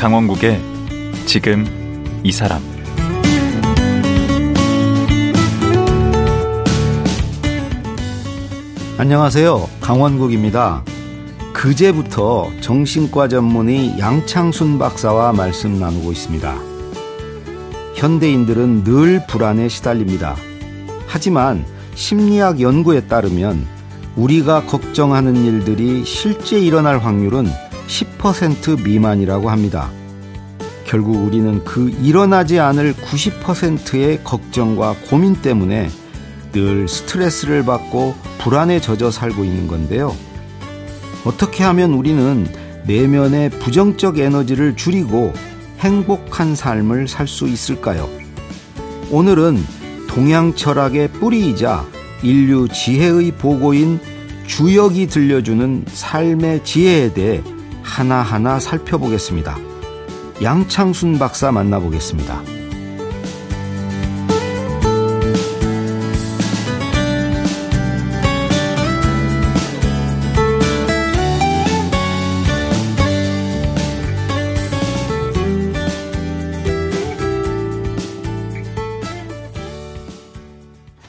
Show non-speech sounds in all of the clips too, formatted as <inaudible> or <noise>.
강원국의 지금 이 사람 안녕하세요. 강원국입니다. 그제부터 정신과 전문의 양창순 박사와 말씀 나누고 있습니다. 현대인들은 늘 불안에 시달립니다. 하지만 심리학 연구에 따르면 우리가 걱정하는 일들이 실제 일어날 확률은 10% 미만이라고 합니다. 결국 우리는 그 일어나지 않을 90%의 걱정과 고민 때문에 늘 스트레스를 받고 불안에 젖어 살고 있는 건데요. 어떻게 하면 우리는 내면의 부정적 에너지를 줄이고 행복한 삶을 살 수 있을까요? 오늘은 동양 철학의 뿌리이자 인류 지혜의 보고인 주역이 들려주는 삶의 지혜에 대해 하나하나 살펴보겠습니다. 양창순 박사 만나보겠습니다.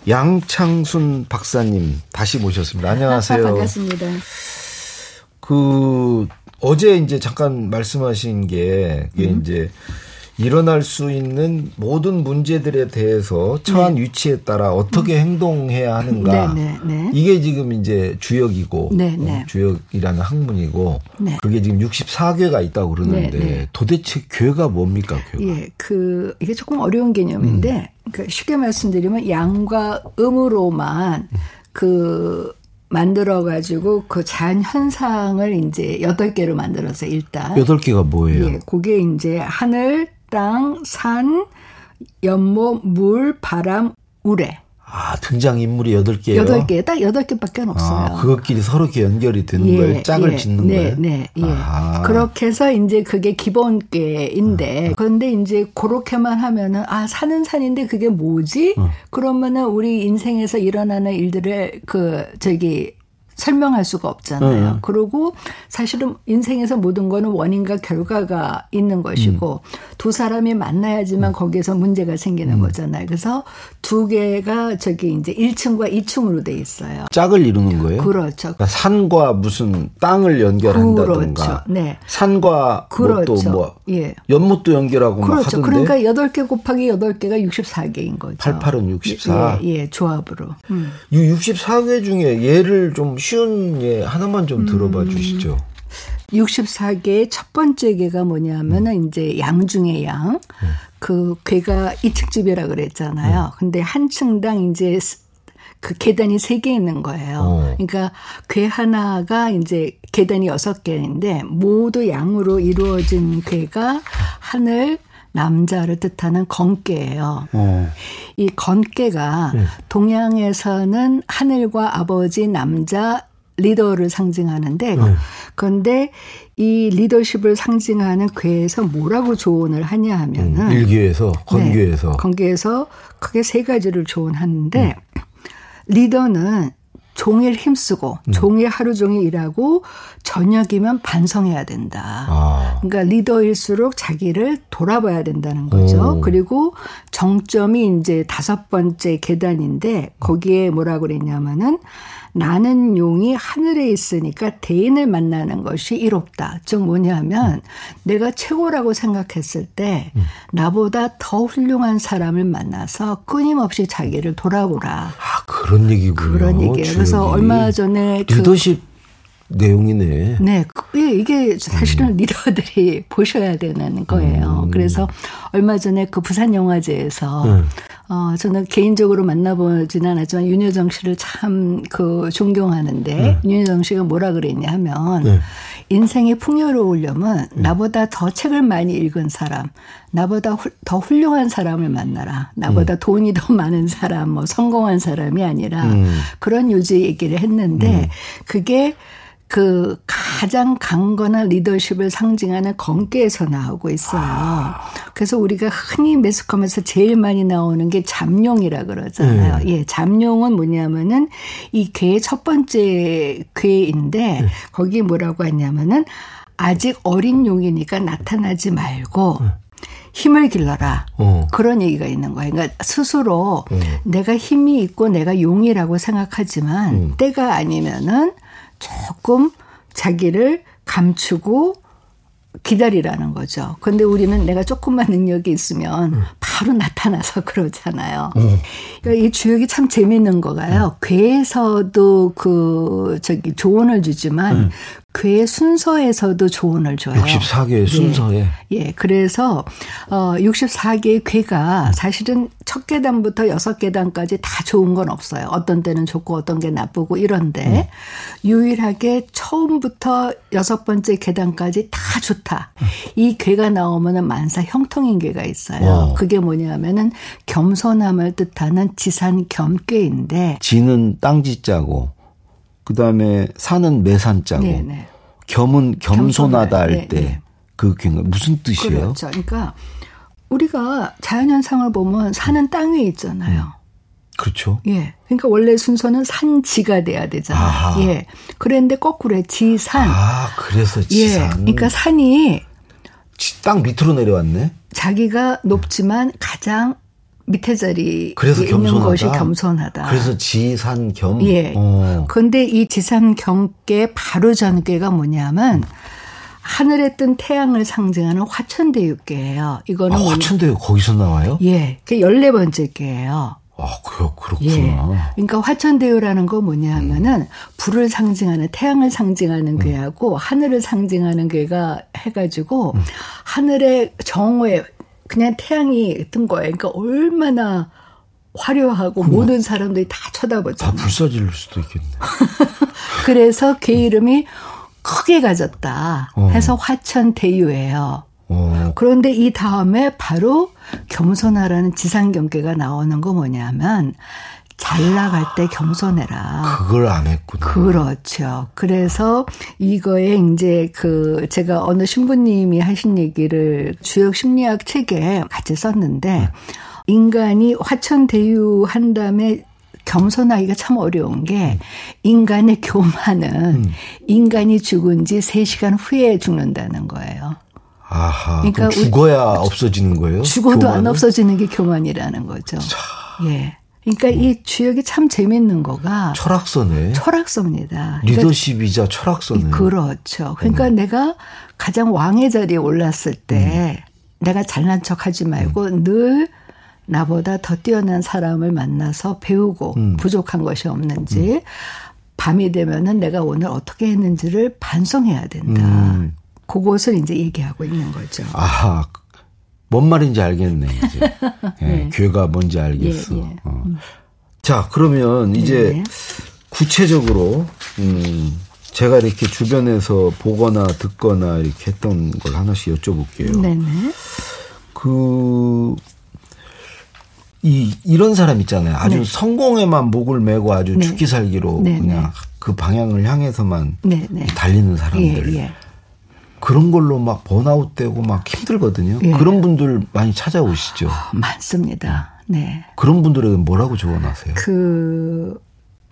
양창순 박사님 다시 모셨습니다. 안녕하세요. 반갑습니다. 그 어제 이제 잠깐 말씀하신 게 이게 음. 이제 일어날 수 있는 모든 문제들에 대해서 처한 네. 위치에 따라 어떻게 음. 행동해야 하는가. 네, 네, 네, 이게 지금 이제 주역이고 네, 네. 어, 주역이라는 학문이고 그게 지금 64괴가 있다고 그러는데 도대체 괴가 뭡니까, 괴가? 예, 그 이게 조금 어려운 개념인데 음. 그 쉽게 말씀드리면 양과 음으로만 그 만들어 가지고 그 자연 현상을 이제 여덟 개로 만들어서 일단 여덟 개가 뭐예요? 예, 그게 이제 하늘, 땅, 산, 연못, 물, 바람, 우레. 아, 등장인물이 여덟 개요? 여덟 개, 딱 여덟 개밖에 없어요. 아, 그것끼리 서로 이렇게 연결이 되는 예, 거예요? 짝을 예, 짓는 네, 거예요? 네, 예. 아. 그렇게 해서 이제 그게 기본계인데, 어. 그런데 이제 그렇게만 하면은, 아, 사는 산인데 그게 뭐지? 어. 그러면은 우리 인생에서 일어나는 일들을 그, 저기, 설명할 수가 없잖아요. 네. 그리고 사실은 인생에서 모든 거는 원인과 결과가 있는 것이고 음. 두 사람이 만나야지만 음. 거기에서 문제가 생기는 음. 거잖아요. 그래서 두 개가 저기 이제 1층과 2층으로 돼 있어요. 짝을 이루는 거예요? 그렇죠. 그러니까 산과 무슨 땅을 연결한다든가. 그렇죠. 네. 산과 그렇죠. 뭐 예. 연못도 연결하고 그렇죠. 막 하던데. 그러니까 8개 곱하기 8개가 64개인 거죠. 88은 64. 예, 예 조합으로. 음. 이 64개 중에 예를 좀 쉬운 예 하나만 좀 들어봐 음. 주시죠. 64개의 첫 번째 개가 뭐냐면은 음. 이제 양 중에 양. 음. 그 괴가 2층 집이라 그랬잖아요. 음. 근데 한 층당 이제 그 계단이 세개 있는 거예요. 어. 그러니까 괴 하나가 이제 계단이 여섯 개인데 모두 양으로 이루어진 괴가 하늘 남자를 뜻하는 건깨예요. 어. 이 건깨가 네. 동양에서는 하늘과 아버지 남자 리더를 상징하는데 네. 그런데 이 리더십을 상징하는 괴에서 뭐라고 조언을 하냐 하면은 음, 일기에서 건괴에서 네, 건괴에서 크게 세 가지를 조언하는데 음. 리더는 종일 힘쓰고 음. 종일 하루 종일 일하고 저녁이면 반성해야 된다. 아. 그러니까 리더일수록 자기를 돌아봐야 된다는 거죠. 오. 그리고 정점이 이제 다섯 번째 계단인데 거기에 뭐라 그랬냐면은 나는 용이 하늘에 있으니까 대인을 만나는 것이 이롭다. 즉 뭐냐면 음. 내가 최고라고 생각했을 때 음. 나보다 더 훌륭한 사람을 만나서 끊임없이 자기를 돌아보라. 아 그런 얘기군요. 그런 얘기예요. 그래서 얼마 전에 그 리더십 그 내용이네. 네. 예, 이게 사실은 음. 리더들이 <laughs> 보셔야 되는 거예요. 음. 그래서 얼마 전에 그 부산 영화제에서 음. 어, 저는 개인적으로 만나보지는 않았지만 윤여정 씨를 참 그 존경하는데 네. 윤여정 씨가 뭐라 그랬냐 하면 네. 인생이 풍요로우려면 네. 나보다 더 책을 많이 읽은 사람, 나보다 후, 더 훌륭한 사람을 만나라. 나보다 음. 돈이 더 많은 사람, 뭐 성공한 사람이 아니라 음. 그런 요지 얘기를 했는데 음. 그게 그 가장 강건한 리더십을 상징하는 건계에서 나오고 있어요. 그래서 우리가 흔히 매스컴에서 제일 많이 나오는 게 잠룡이라 그러잖아요. 네. 예, 잠룡은 뭐냐면은 이 괴의 첫 번째 괴인데 네. 거기 뭐라고 하냐면은 아직 어린 용이니까 나타나지 말고 네. 힘을 길러라. 어. 그런 얘기가 있는 거예요. 그러니까 스스로 어. 내가 힘이 있고 내가 용이라고 생각하지만 음. 때가 아니면은 조금 자기를 감추고 기다리라는 거죠. 근데 우리는 내가 조금만 능력이 있으면 음. 바로 나타나서 <laughs> 그러잖아요. 음. 그러니까 이 주역이 참 재밌는 거가요. 음. 괴에서도 그 저기 조언을 주지만 음. 괴 순서에서도 조언을 줘요. 64개의 순서에. 예. 예. 그래서 어 64개의 괴가 사실은 첫 계단부터 여섯 계단까지 다 좋은 건 없어요. 어떤 때는 좋고 어떤 게 나쁘고 이런데 음. 유일하게 처음부터 여섯 번째 계단까지 다 좋다. 음. 이 괴가 나오면은 만사 형통인 괴가 있어요. 어. 그게 뭐냐면은 겸손함을 뜻하는 지산 겸괴인데 지는 땅지자고 그 다음에 산은 매산자고 네네. 네. 겸은 겸손하다 할 때그 네, 네. 무슨 뜻이에요? 그렇죠. 그러니까 우리가 자연현상을 보면 산은 땅 위에 있잖아요. 음. 그렇죠. 예. 그러니까 원래 순서는 산지가 돼야 되잖아요. 아하. 예. 그랬는데 거꾸로 지산. 아, 그래서 지산. 예. 그러니까 산이 땅 밑으로 내려왔네. 자기가 높지만 가장 밑에 자리 그래서 있는 겸손하다. 것이 겸손하다. 그래서 지산 겸. 예. 어. 그런데 이 지산 겸께 바로 전께가 뭐냐면 하늘에 뜬 태양을 상징하는 화천대유계예요. 이거는 아, 화천대유 거기서 나와요? 예. 그 14번째 계예요. 아, 그, 그렇구나. 예. 그러니까 화천대유라는 거 뭐냐 하면은 음. 불을 상징하는 태양을 상징하는 음. 괴하고 하늘을 상징하는 괴가 해가지고 음. 하늘의 정오에 그냥 태양이 뜬 거예요. 그러니까 얼마나 화려하고 모든 사람들이 다 쳐다보잖아요. 다 불사질 수도 있겠네. <laughs> 그래서 그 이름이 크게 가졌다 어. 해서 화천대유예요. 어. 그런데 이 다음에 바로 겸손하라는 지상경계가 나오는 거 뭐냐면 잘 나갈 때 겸손해라. 그걸 안 했구나. 그렇죠. 그래서 이거에 이제 그 제가 어느 신부님이 하신 얘기를 주역 심리학 책에 같이 썼는데 네. 인간이 화천대유한 다음에 겸손하기가 참 어려운 게 인간의 교만은 음. 인간이 죽은 지 3시간 후에 죽는다는 거예요. 아하. 그러니까 죽어야 없어지는 거예요? 죽어도 교만은? 안 없어지는 게 교만이라는 거죠. 차. 예. 그러니까 음. 이 주역이 참 재밌는 거가 철학서네. 철학서입니다. 리더십이자 철학서네. 그렇죠. 그러니까 음. 내가 가장 왕의 자리에 올랐을 때 음. 내가 잘난 척하지 말고 음. 늘 나보다 더 뛰어난 사람을 만나서 배우고 음. 부족한 것이 없는지 음. 밤이 되면은 내가 오늘 어떻게 했는지를 반성해야 된다. 그것을 이제 얘기하고 있는 거죠. 아하, 뭔 말인지 알겠네, 이제. <laughs> 예, 네. 괴가 뭔지 알겠어. 예, 예. 어. 음. 자, 그러면 이제 네. 구체적으로, 음, 제가 이렇게 주변에서 보거나 듣거나 이렇게 했던 걸 하나씩 여쭤볼게요. 네네. 그, 이, 이런 사람 있잖아요. 아주 네. 성공에만 목을 메고 아주 네. 죽기 살기로 네, 그냥 네. 그 방향을 향해서만 네, 달리는 사람들. 예, 예. 그런 걸로 막 번아웃 되고 막 힘들거든요. 예. 그런 분들 많이 찾아오시죠. 많습니다. 네. 그런 분들에게 뭐라고 조언하세요? 그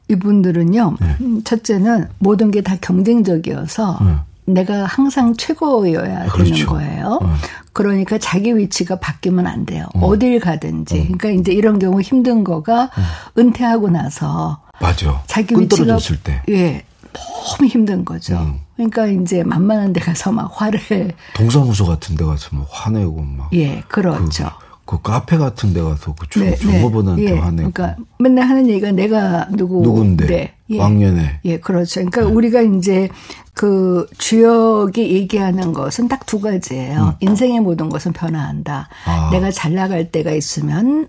이분들은요. 네. 첫째는 모든 게 다 경쟁적이어서 네. 내가 항상 최고여야 그렇죠. 되는 거예요. 네. 그러니까 자기 위치가 바뀌면 안 돼요. 어. 딜 가든지. 어. 그러니까 이제 이런 경우 힘든 거가 어. 은퇴하고 나서 맞아. 자기 위치가 때. 예. 너무 힘든 거죠. 음. 그러니까 이제 만만한 데 가서 막 화를 <laughs> 동사무소 같은 데 가서 막 화내고 막 예, 그렇죠. 그, 그 카페 같은 데 가서 그 네, 종업원한테 네. 예. 화내고 그러니까 맨날 하는 얘기가 내가 누구 누군데 네. 예. 왕년에 예, 그렇죠. 그러니까 네. 우리가 이제 그 주역이 얘기하는 것은 딱 두 가지예요. 음. 인생의 모든 것은 변화한다. 아. 내가 잘 나갈 때가 있으면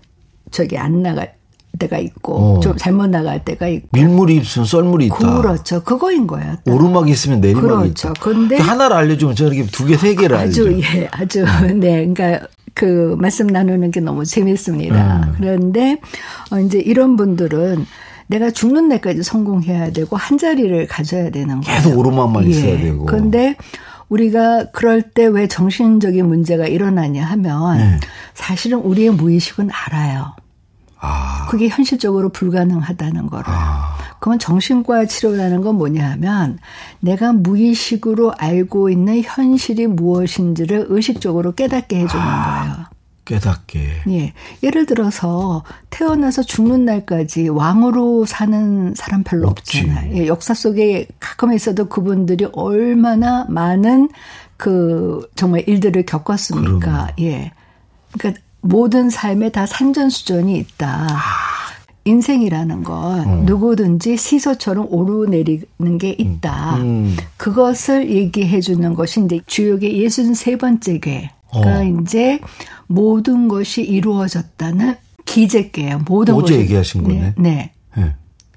저기 안 나갈 때가 있고 어. 좀 잘못 나갈 때가 있고 밀물이 있으면 썰물이 있다. 그렇죠. 그거인 거야. 오르막이 있으면 내리막이 그렇죠. 있다. 그런데 하나를 알려주면 저렇게 두 개, 세 개를 아주, 알려줘. 예, 아주 <laughs> 네, 그러니까 그 말씀 나누는 게 너무 재밌습니다. 음. 그런데 어, 이제 이런 분들은 내가 죽는 날까지 성공해야 되고 한 자리를 가져야 되는 거예요. 계속 오르막만 예. 있어야 되고. 그런데 우리가 그럴 때 왜 정신적인 문제가 일어나냐 하면 네. 사실은 우리의 무의식은 알아요. 아. 그게 현실적으로 불가능하다는 거를. 아. 그러면 정신과 치료라는 건 뭐냐 하면 내가 무의식으로 알고 있는 현실이 무엇인지를 의식적으로 깨닫게 해주는 아, 거예요. 깨닫게. 예. 예를 들어서 태어나서 죽는 날까지 왕으로 사는 사람 별로 없지. 없잖아요. 예, 역사 속에 가끔 있어도 그분들이 얼마나 많은 그 정말 일들을 겪었습니까? 그럼. 예. 그러니까 모든 삶에 다 산전수전이 있다. 아. 인생이라는 건 어. 누구든지 시소처럼 오르내리는 게 있다. 음. 음. 그것을 얘기해 주는 것이 이제 주역의 63번째 궤가 어. 이제 모든 것이 이루어졌다는 기재께요. 모든 어제 것이. 얘기하신 거네. 네. 네.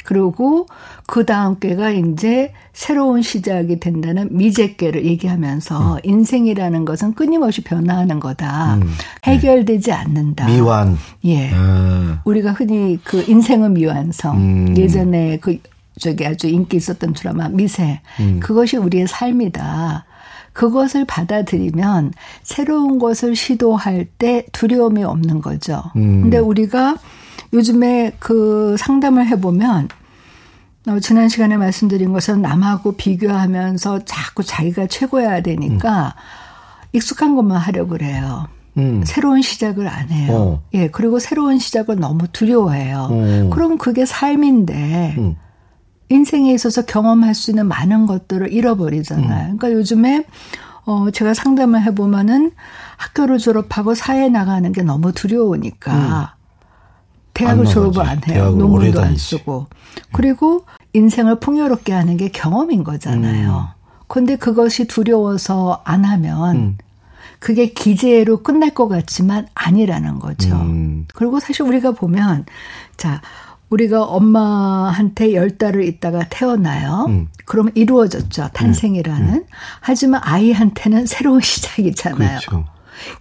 네. 그리고 그 다음 꾀가 이제 새로운 시작이 된다는 미제꾀를 얘기하면서 음. 인생이라는 것은 끊임없이 변화하는 거다. 음. 해결되지 않는다. 미완. 예. 음. 우리가 흔히 그 인생은 미완성. 음. 예전에 그 저기 아주 인기 있었던 드라마 미세. 음. 그것이 우리의 삶이다. 그것을 받아들이면 새로운 것을 시도할 때 두려움이 없는 거죠. 음. 근데 우리가 요즘에 그 상담을 해보면 어, 지난 시간에 말씀드린 것은 남하고 비교하면서 자꾸 자기가 최고여야 되니까 음. 익숙한 것만 하려고 그래요. 음. 새로운 시작을 안 해요. 어. 예, 그리고 새로운 시작을 너무 두려워해요. 어. 그럼 그게 삶인데 음. 인생에 있어서 경험할 수 있는 많은 것들을 잃어버리잖아요. 음. 그러니까 요즘에 어 제가 상담을 해보면은 학교를 졸업하고 사회에 나가는 게 너무 두려우니까 음. 대학을 졸업을 안 해요. 논문도 안 쓰고. 그리고 인생을 풍요롭게 하는 게 경험인 거잖아요. 음. 근데 그것이 두려워서 안 하면 음. 그게 기재로 끝날 것 같지만 아니라는 거죠. 음. 그리고 사실 우리가 보면 자 우리가 엄마한테 열 달을 있다가 태어나요. 음. 그러면 이루어졌죠. 탄생이라는. 음. 음. 하지만 아이한테는 새로운 <laughs> 시작이잖아요. 그렇죠.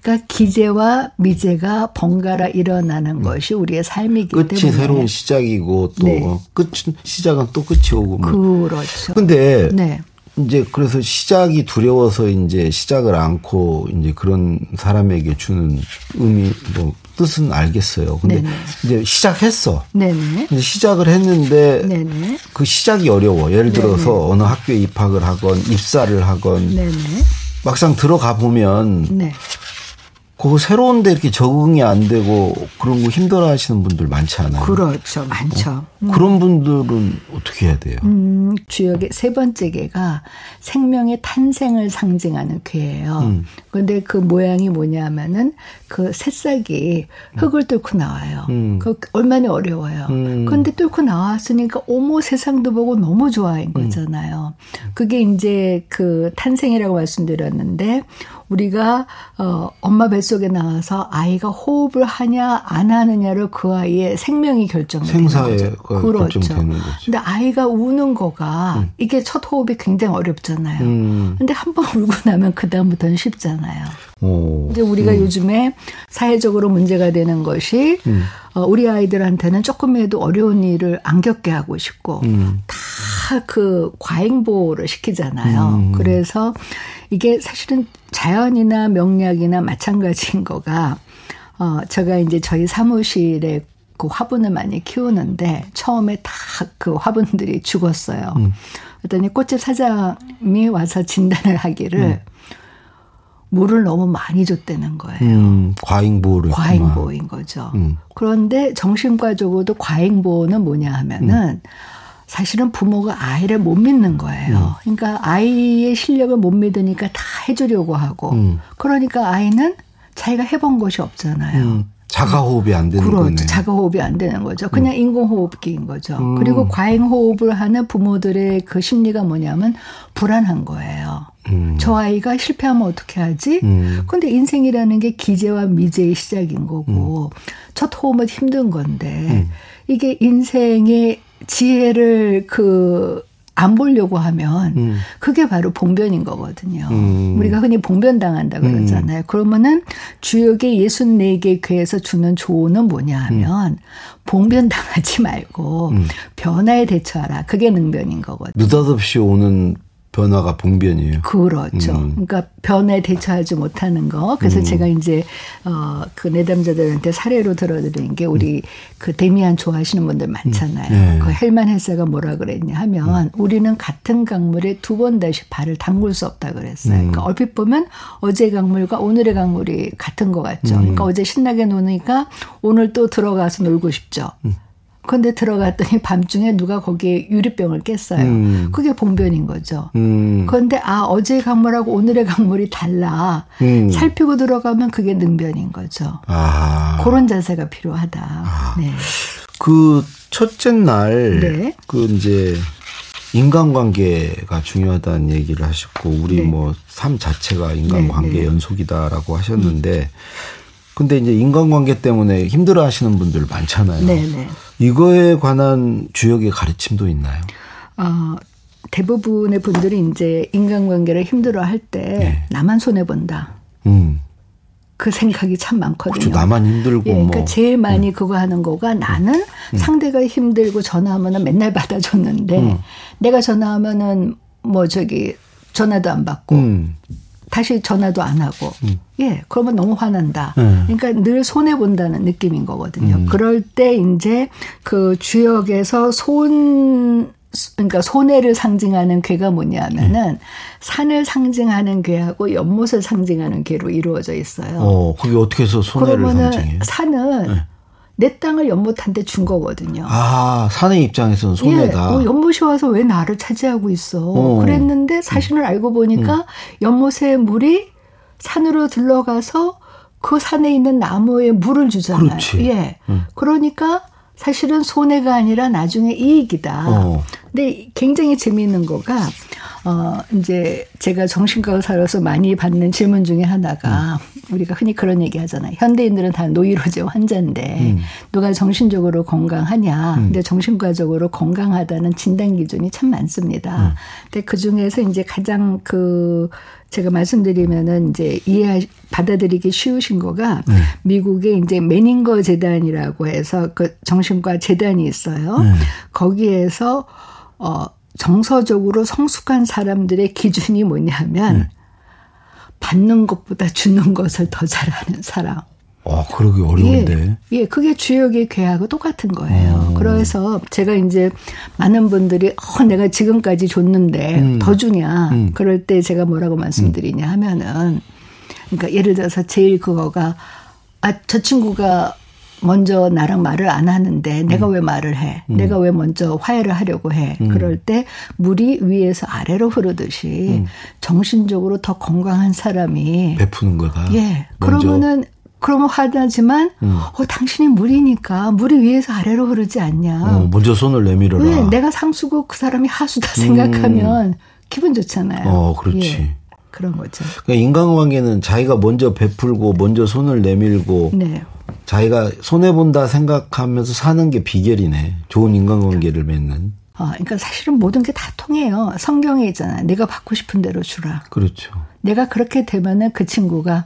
그러니까 기재와 미재가 번갈아 일어나는 음. 것이 우리의 삶이기 끝이 때문에 끝이 새로운 시작이고 또 네. 끝 시작은 또 끝이 오고 뭐. 그렇죠. 근데 네. 이제 그래서 시작이 두려워서 이제 시작을 않고 이제 그런 사람에게 주는 의미 뭐 뜻은 알겠어요. 근데 네네. 이제 시작했어. 네네. 이제 시작을 했는데 네네. 그 시작이 어려워. 예를 들어서. 어느 학교에 입학을 하건 입사를 하건 막상 들어가 보면 네. 그 새로운데 이렇게 적응이 안 되고 그런 거 힘들어 하시는 분들 많지 않아요? 그렇죠, 많죠. 어? 음. 그런 분들은 어떻게 해야 돼요? 음, 주역의 세 번째 개가 생명의 탄생을 상징하는 괴예요. 음. 그런데 그 모양이 뭐냐면은 그 새싹이 흙을 뚫고 나와요. 음. 그 얼마나 어려워요. 음. 그런데 뚫고 나왔으니까 어머 세상도 보고 너무 좋아인 음. 거잖아요. 그게 이제 그 탄생이라고 말씀드렸는데 우리가 어 엄마 뱃속에 나와서 아이가 호흡을 하냐 안 하느냐를 그 아이의 생명이 결정되는 거죠. 그렇죠. 근데 아이가 우는 거가 음. 이게 첫 호흡이 굉장히 어렵잖아요. 음. 근데 한 번 <laughs> 울고 나면 그 다음부터는 쉽잖아요. 오. 이제 우리가 음. 요즘에 사회적으로 문제가 되는 것이 음. 어, 우리 아이들한테는 조금이라도 어려운 일을 안 겪게 하고 싶고 음. 다 그 과잉보호를 시키잖아요. 음. 그래서 이게 사실은 자연이나 명약이나 마찬가지인 거가 어 제가 이제 저희 사무실에 그 화분을 많이 키우는데 처음에 다 그 화분들이 죽었어요. 음. 그랬더니 꽃집 사장이 와서 진단을 하기를 음. 물을 너무 많이 줬다는 거예요. 음, 과잉보호를 과잉보호인 거죠. 음. 그런데 정신과적으로도 과잉보호는 뭐냐 하면은 음. 사실은 부모가 아이를 못 믿는 거예요. 음. 그러니까 아이의 실력을 못 믿으니까 다 해주려고 하고 음. 그러니까 아이는 자기가 해본 것이 없잖아요. 음. 자가호흡이 안 되는 그렇죠. 거네. 자가호흡이 안 되는 거죠. 그냥 음. 인공호흡기인 거죠. 음. 그리고 과잉호흡을 하는 부모들의 그 심리가 뭐냐면 불안한 거예요. 음. 저 아이가 실패하면 어떻게 하지? 음. 근데 인생이라는 게 기재와 미재의 시작인 거고 첫 호흡은 힘든 건데 이게 인생의 지혜를 그, 안 보려고 하면 음. 그게 바로 봉변인 거거든요. 음. 우리가 흔히 봉변 당한다 그러잖아요. 음. 그러면은 주역의 64개 괴에서 주는 조언은 뭐냐 하면 음. 봉변 당하지 말고 음. 변화에 대처하라. 그게 능변인 거거든요. 느닷없이 오는 변화가 봉변이에요. 그렇죠. 음. 그러니까 변에 대처하지 못하는 거. 그래서 음. 제가 이제 어그 내담자들한테 사례로 들어드린 게 우리 음. 그 데미안 좋아하시는 분들 많잖아요. 음. 네. 그 헬만 헬사가 뭐라 그랬냐 하면 음. 우리는 같은 강물에 두 번 다시 발을 담글 수 없다 그랬어요. 음. 그러니까 얼핏 보면 어제 강물과 오늘의 강물이 같은 것 같죠. 그러니까 어제 신나게 노니까 오늘 또 들어가서 놀고 싶죠. 그런데 들어갔더니 <laughs> 밤중에 누가 거기에 유리병을 깼어요. 음. 그게 봉변인 거죠. 음. 그런데 아 어제 강물하고 오늘의 강물이 달라. 음. 살피고 들어가면 그게 능변인 거죠. 아. 그런 자세가 필요하다. 아. 네. 그 첫째 날, 네. 그 이제 인간관계가 중요하다는 얘기를 하셨고 우리 네. 뭐삶 자체가 인간관계 네, 네. 연속이다라고 하셨는데. 근데 이제 인간관계 때문에 힘들어 하시는 분들 많잖아요. 네네. 네. 이거에 관한 주역의 가르침도 있나요? 어, 대부분의 분들이 이제 인간관계를 힘들어 할때 네. 나만 손해 본다. 음. 그 생각이 참 많거든요. 그렇죠. 나만 힘들고 예, 그러니까 뭐. 제일 많이 음. 그거 하는 거가 나는 음. 상대가 힘들고 전화하면은 맨날 <laughs> 받아줬는데 음. 내가 전화하면은 뭐 저기 전화도 안 받고 음. 다시 전화도 안 하고 음. 예 그러면 너무 화난다. 음. 그러니까 늘 손해 본다는 느낌인 거거든요. 음. 그럴 때 이제 그 주역에서 손 그러니까 손해를 상징하는 괴가 뭐냐면은 네. 산을 상징하는 괴하고 연못을 상징하는 괴로 이루어져 있어요. 어, 그게 어떻게 해서 손해를 상징해요? 산은 네. 내 땅을 연못한테 준 거거든요. 아, 산의 입장에서는 손해다. 예, 어, 연못이 와서 왜 나를 차지하고 있어. 어. 그랬는데 사실을 알고 보니까 음. 연못의 물이 산으로 들러가서 그 산에 있는 나무에 물을 주잖아요. 그렇지. 예. 음. 그러니까 사실은 손해가 아니라 나중에 이익이다. 어. 근데 굉장히 재미있는 거가 어 이제 제가 정신과 의사로서 많이 받는 질문 중에 하나가 음. 우리가 흔히 그런 얘기 하잖아요. 현대인들은 다 노이로제 환자인데 음. 누가 정신적으로 건강하냐. 음. 근데 정신과적으로 건강하다는 진단 기준이 참 많습니다. 음. 근데 그 중에서 이제 가장 그 제가 말씀드리면은 이제 이해 받아들이기 쉬우신 거가 네. 미국에 이제 메닝거 재단이라고 해서 그 정신과 재단이 있어요. 네. 거기에서 어 정서적으로 성숙한 사람들의 기준이 뭐냐면 네. 받는 것보다 주는 것을 더 잘하는 사람. 아, 그러기 어려운데. 예, 예 그게 주역의 괴하고 똑같은 거예요. 오. 어. 그래서 제가 이제 많은 분들이 어, 내가 지금까지 줬는데 음. 더 주냐. 음. 그럴 때 제가 뭐라고 말씀드리냐 하면은 그러니까 예를 들어서 제일 그거가 아, 저 친구가 먼저 나랑 말을 안 하는데 내가 음. 왜 말을 해? 음. 내가 왜 먼저 화해를 하려고 해? 음. 그럴 때 물이 위에서 아래로 흐르듯이 음. 정신적으로 더 건강한 사람이 베푸는 거다. 예. 그러면은 그러면 화나지만 음. 어 당신이 물이니까 물이 위에서 아래로 흐르지 않냐. 어, 먼저 손을 내밀어라. 왜 내가 상수고 그 사람이 하수다 생각하면 음. 기분 좋잖아요. 어, 그렇지. 예. 그런 거죠. 그러니까 인간관계는 자기가 먼저 베풀고 먼저 손을 내밀고 네. 자기가 손해 본다 생각하면서 사는 게 비결이네. 좋은 인간관계를 맺는. 아, 그러니까 사실은 모든 게 다 통해요. 성경에 있잖아요. 내가 받고 싶은 대로 주라. 그렇죠. 내가 그렇게 되면은 그 친구가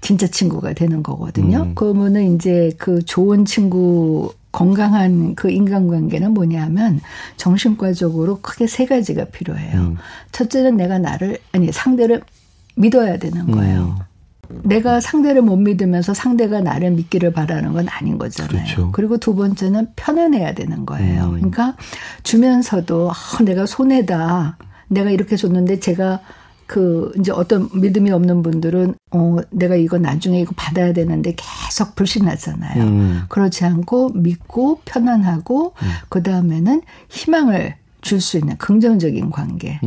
진짜 친구가 되는 거거든요. 음. 그러면은 이제 그 좋은 친구 건강한 그 인간관계는 뭐냐면 정신과적으로 크게 세 가지가 필요해요. 음. 첫째는 내가 나를 아니 상대를 믿어야 되는 거예요. 음. 내가 상대를 못 믿으면서 상대가 나를 믿기를 바라는 건 아닌 거잖아요. 그렇죠. 그리고 두 번째는 편안해야 되는 거예요. 음. 그러니까 주면서도 아, 내가 손해다. 내가 이렇게 줬는데 제가 그 이제 어떤 믿음이 없는 분들은 어 내가 이거 나중에 이거 받아야 되는데 계속 불신하잖아요. 음. 그렇지 않고 믿고 편안하고 음. 그 다음에는 희망을 줄 수 있는 긍정적인 관계.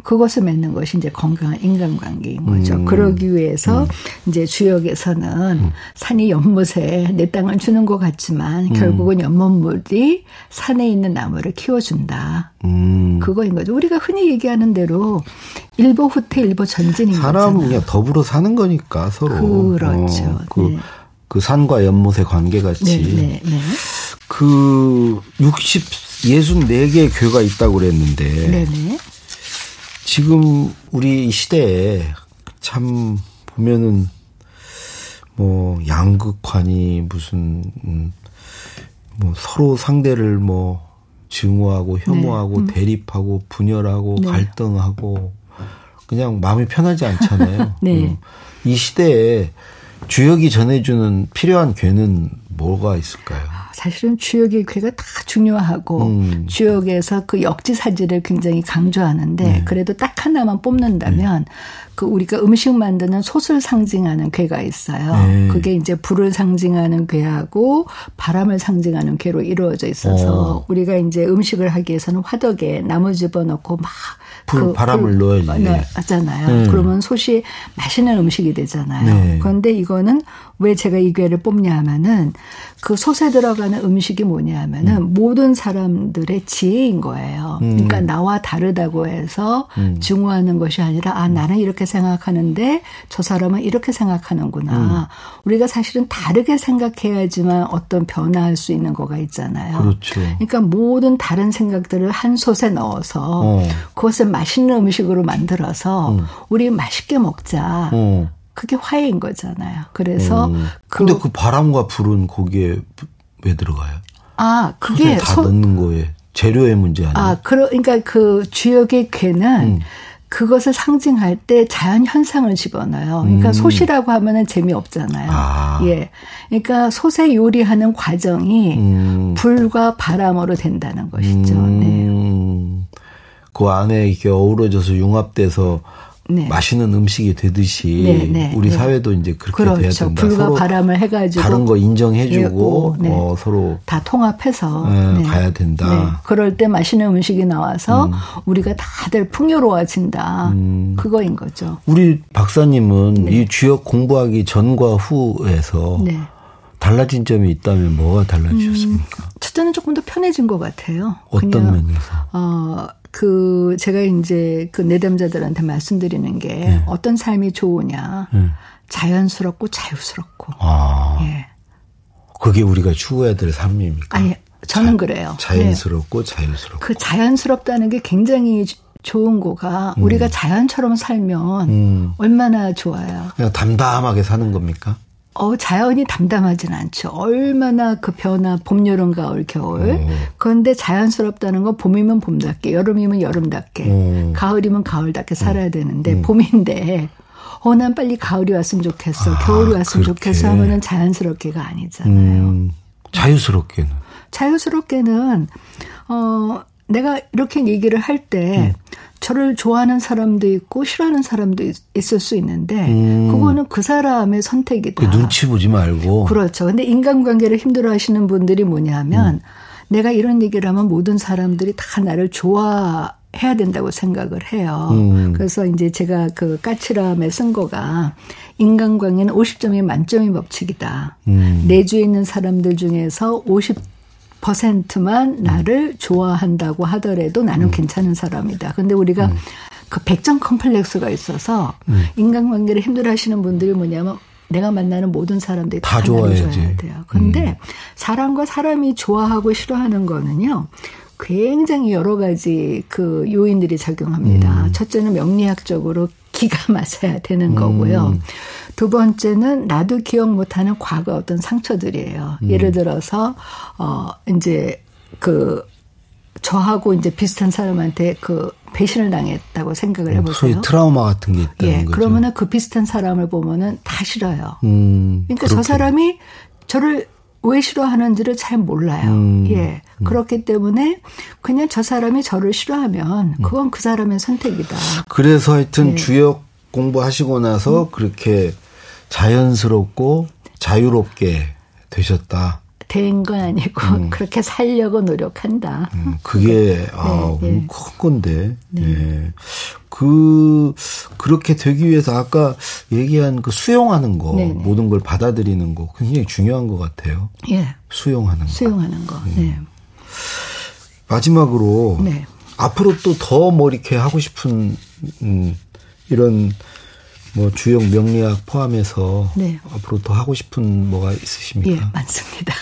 음. 그것을 맺는 것이 이제 건강한 인간관계인 거죠. 음. 그러기 위해서 음. 이제 주역에서는 음. 산이 연못에 내 땅을 주는 것 같지만 음. 결국은 연못물이 산에 있는 나무를 키워준다. 음. 그거인 거죠. 우리가 흔히 얘기하는 대로 일보 후퇴 일보 전진인. 사람은 그냥 더불어 사는 거니까 서로. 그렇죠. 어, 그, 네. 그 산과 연못의 관계 같이. 네, 네, 네. 그 60, 64개의 교가 있다고 그랬는데. 네네. 네. 지금 우리 시대에 참 보면은 뭐 양극화니 무슨 음, 뭐 서로 상대를 뭐 증오하고 혐오하고 네. 음. 대립하고 분열하고 네. 갈등하고 그냥 마음이 편하지 않잖아요. <laughs> 네. 음. 이 시대에 주역이 전해주는 필요한 괴는 뭐가 있을까요? 사실은 주역의 괴가 다 중요하고 음. 주역에서 그 역지사지를 굉장히 강조하는데 네. 그래도 딱 하나만 뽑는다면 네. 그 우리가 음식 만드는 솥을 상징하는 괴가 있어요. 네. 그게 이제 불을 상징하는 괴하고 바람을 상징하는 괴로 이루어져 있어서 어. 우리가 이제 음식을 하기 위해서는 화덕에 나무 집어넣고 막 불, 그 바람을 불, 넣어야지. 네. 네. 그러면 솥이 맛있는 음식이 되잖아요. 네. 그런데 이거는 왜 제가 이 괴를 뽑냐 하면은 그 솥에 들어가는 음식이 뭐냐 하면은 음. 모든 사람들의 지혜인 거예요. 음. 그러니까 나와 다르다고 해서 음. 증오하는 것이 아니라 아 나는 이렇게 생각하는데 저 사람은 이렇게 생각하는구나. 음. 우리가 사실은 다르게 생각해야지만 어떤 변화할 수 있는 거가 있잖아요. 그렇죠. 그러니까 모든 다른 생각들을 한 솥에 넣어서 어. 그것 을 맛있는 음식으로 만들어서 음. 우리 맛있게 먹자. 어. 그게 화해인 거잖아요. 그래서 음. 근데 그, 그 바람과 불은 거기에 왜 들어가요? 아, 그게 다 소, 넣는 거에 재료의 문제 아니에요? 아, 그러니까 그 주역의 괴는 음. 그것을 상징할 때 자연 현상을 집어넣어요. 그러니까 음. 솥이라고 하면은 재미없잖아요. 아. 예. 그러니까 솥에 요리하는 과정이 음. 불과 바람으로 된다는 것이죠. 음. 네. 그 안에 이렇게 어우러져서 융합돼서 네. 맛있는 음식이 되듯이 네, 네, 우리 네. 사회도 이제 그렇게 그렇죠. 돼야 된다. 불과 바람을 해가지고 다른 거 인정해주고 네. 어, 서로 다 통합해서 네, 가야 된다. 그럴 때 맛있는 음식이 나와서 음. 우리가 다들 풍요로워진다. 음. 그거인 거죠. 우리 박사님은 이 주역 공부하기 전과 후에서 달라진 점이 있다면 뭐가 달라지셨습니까? 음, 첫째는 조금 더 편해진 것 같아요. 어떤 그냥, 면에서? 어, 그 제가 이제 그 내담자들한테 말씀드리는 게 네. 어떤 삶이 좋으냐. 네. 자연스럽고 자유스럽고. 아. 예. 그게 우리가 추구해야 될 삶입니까? 아니, 저는 자, 그래요. 자연스럽고 네. 자유스럽고. 그 자연스럽다는 게 굉장히 좋은 거가 음. 우리가 자연처럼 살면 음. 얼마나 좋아요. 그냥 담담하게 사는 겁니까? 어, 자연이 담담하진 않죠. 얼마나 그 변화, 봄, 여름, 가을, 겨울. 오. 그런데 자연스럽다는 건 봄이면 봄답게, 여름이면 여름답게, 오. 가을이면 가을답게 살아야 되는데, 음. 봄인데, 어, 난 빨리 가을이 왔으면 좋겠어. 아, 겨울이 왔으면 그렇게. 좋겠어 하면은 자연스럽게가 아니잖아요. 음, 자유스럽게는. 자유스럽게는, 어, 내가 이렇게 얘기를 할때 음. 저를 좋아하는 사람도 있고 싫어하는 사람도 있, 을수 있는데 음. 그거는 그 사람의 선택이다. 그 눈치 보지 말고. 그렇죠. 근데 인간관계를 힘들어하시는 분들이 뭐냐면 음. 내가 이런 얘기를 하면 모든 사람들이 다 나를 좋아. 해야 된다고 생각을 해요. 음. 그래서 이제 제가 그 까칠함에 쓴 거가 인간관계는 50점이 만점의 법칙이다. 음. 내주에 있는 사람들 중에서 50 퍼센트만 나를 좋아한다고 하더라도 나는 음. 괜찮은 사람이다. 근데 우리가 음. 그 백점 컴플렉스가 있어서 음. 인간관계를 힘들어하시는 분들이 뭐냐면 내가 만나는 모든 사람들이 다, 다 좋아해야 돼요. 근데 음. 사람과 사람이 좋아하고 싫어하는 거는요. 굉장히 여러 가지 그 요인들이 작용합니다. 음. 첫째는 명리학적으로 기가 <laughs> 맞아야 되는 거고요. 음. 두 번째는 나도 기억 못하는 과거 어떤 상처들이에요. 음. 예를 들어서 어 이제 그 저하고 이제 비슷한 사람한테 그 배신을 당했다고 생각을 음, 해보세요. 소위 트라우마 같은 게 있다는 예, 거죠. 그러면은 그 비슷한 사람을 보면은 다 싫어요. 음, 그러니까 그렇게. 저 사람이 저를 왜 싫어하는지를 잘 몰라요. 음, 예. 음. 그렇기 때문에 그냥 저 사람이 저를 싫어하면 음. 그건 그 사람의 선택이다. 그래서 하여튼 예. 주역 공부하시고 나서 음. 그렇게 자연스럽고 자유롭게 되셨다. 된 건 아니고 음. <laughs> 그렇게 살려고 노력한다. 음, 그게 <laughs> 네. 아, 네, 네. 큰 건데. 네. 네. 그 그렇게 되기 위해서 아까 얘기한 그 수용하는 거, 네, 네. 모든 걸 받아들이는 거 굉장히 중요한 것 같아요. 예. 수용하는 거. 수용하는 거. 네. 마지막으로 앞으로 또 더 뭐 이렇게 하고 싶은 음, 이런 뭐 주역 명리학 포함해서 네. 앞으로 더 하고 싶은 뭐가 있으십니까? 예, 많습니다.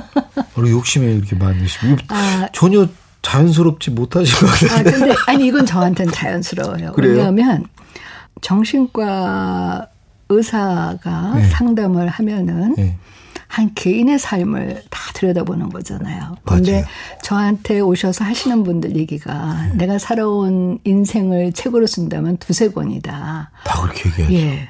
<laughs> 우리 욕심이 이렇게 많으시고 아, 전혀 자연스럽지 못하신 것 같은데. 아, 근데 아니 이건 저한테는 자연스러워요. 그래요? 왜냐하면 정신과 의사가 네. 상담을 하면은 네. 한 개인의 삶을 다 들여다보는 거잖아요. 근데 저한테 오셔서 하시는 분들 얘기가 네. 내가 살아온 인생을 책으로 쓴다면 두세 권이다. 다 그렇게 얘기하죠. 예.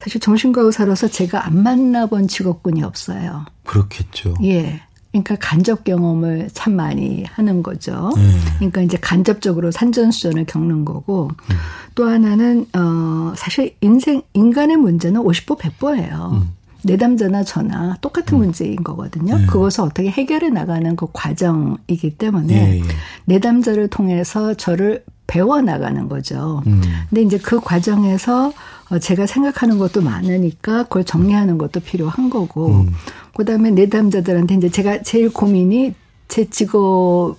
사실 정신과 의사로서 제가 안 만나본 직업군이 없어요. 그렇겠죠. 예. 그러니까 간접 경험을 참 많이 하는 거죠. 음. 그러니까 이제 간접적으로 산전수전을 겪는 거고 음. 또 하나는 어 사실 인생 인간의 문제는 50보 100보예요. 음. 내담자나 저나 똑같은 음. 문제인 거거든요. 네. 그것을 어떻게 해결해 나가는 그 과정이기 때문에 네, 예. 내담자를 통해서 저를 배워 나가는 거죠. 음. 근데 이제 그 과정에서 어, 제가 생각하는 것도 많으니까 그걸 정리하는 것도 필요한 거고, 음. 그 다음에 내담자들한테 이제 제가 제일 고민이 제 직업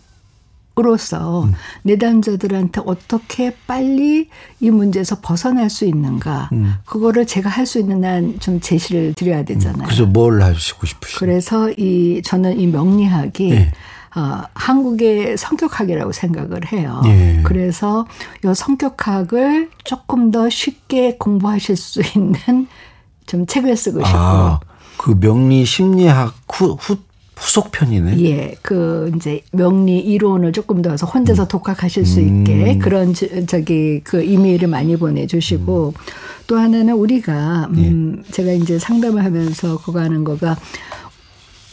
으로서 음. 내담자들한테 어떻게 빨리 이 문제에서 벗어날 수 있는가 음. 그거를 제가 할 수 있는 한 좀 제시를 드려야 되잖아요. 음. 그래서 뭘 하시고 싶으세요? 그래서 이 저는 이 명리학이 네. 어, 한국의 성격학이라고 생각을 해요. 예. 그래서 이 성격학을 조금 더 쉽게 공부하실 수 있는 좀 책을 쓰고 싶고. 아, 그 명리 심리학 후, 후 후속편이네. 예, 그 이제 명리 이론을 조금 더 해서 혼자서 음. 독학하실 수 있게 음. 그런 저 기 그 이메일을 많이 보내주시고 음. 또 하나는 우리가 음 예. 제가 이제 상담을 하면서 그거 하는 거가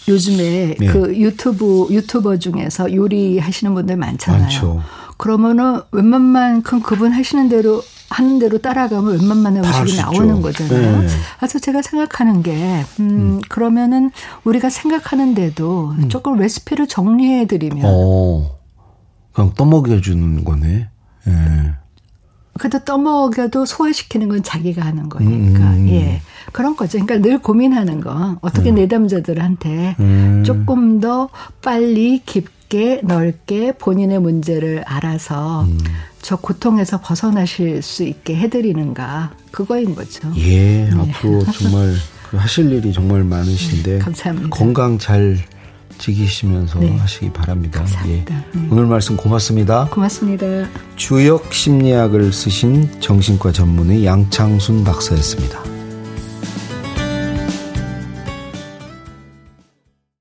요즘에 네. 그 유튜브 유튜버 중에서 요리하시는 분들 많잖아요. 많죠. 그러면은 웬만만큼 그분 하시는 대로 하는 대로 따라가면 웬만한 음식이 나오는 거잖아요. 네. 그래서 제가 생각하는 게, 음, 음. 그러면은 우리가 생각하는데도 음. 조금 레시피를 정리해드리면. 어, 그냥 떠먹여주는 거네. 예. 그래도 떠먹여도 소화시키는 건 자기가 하는 거니까. 음. 음. 예. 그런 거죠. 그러니까 늘 고민하는 거. 어떻게 음. 내담자들한테 음. 조금 더 빨리 깊게 넓게 본인의 문제를 알아서 음. 저 고통에서 벗어나실 수 있게 해드리는가. 그거인 거죠. 예. 네. 앞으로 정말 <laughs> 그 하실 일이 정말 많으신데. 감사합니다. 건강 잘 지키시면서 네. 하시기 바랍니다. 감사합니다. 예. 음. 오늘 말씀 고맙습니다. 고맙습니다. 주역 심리학을 쓰신 정신과 전문의 양창순 박사였습니다.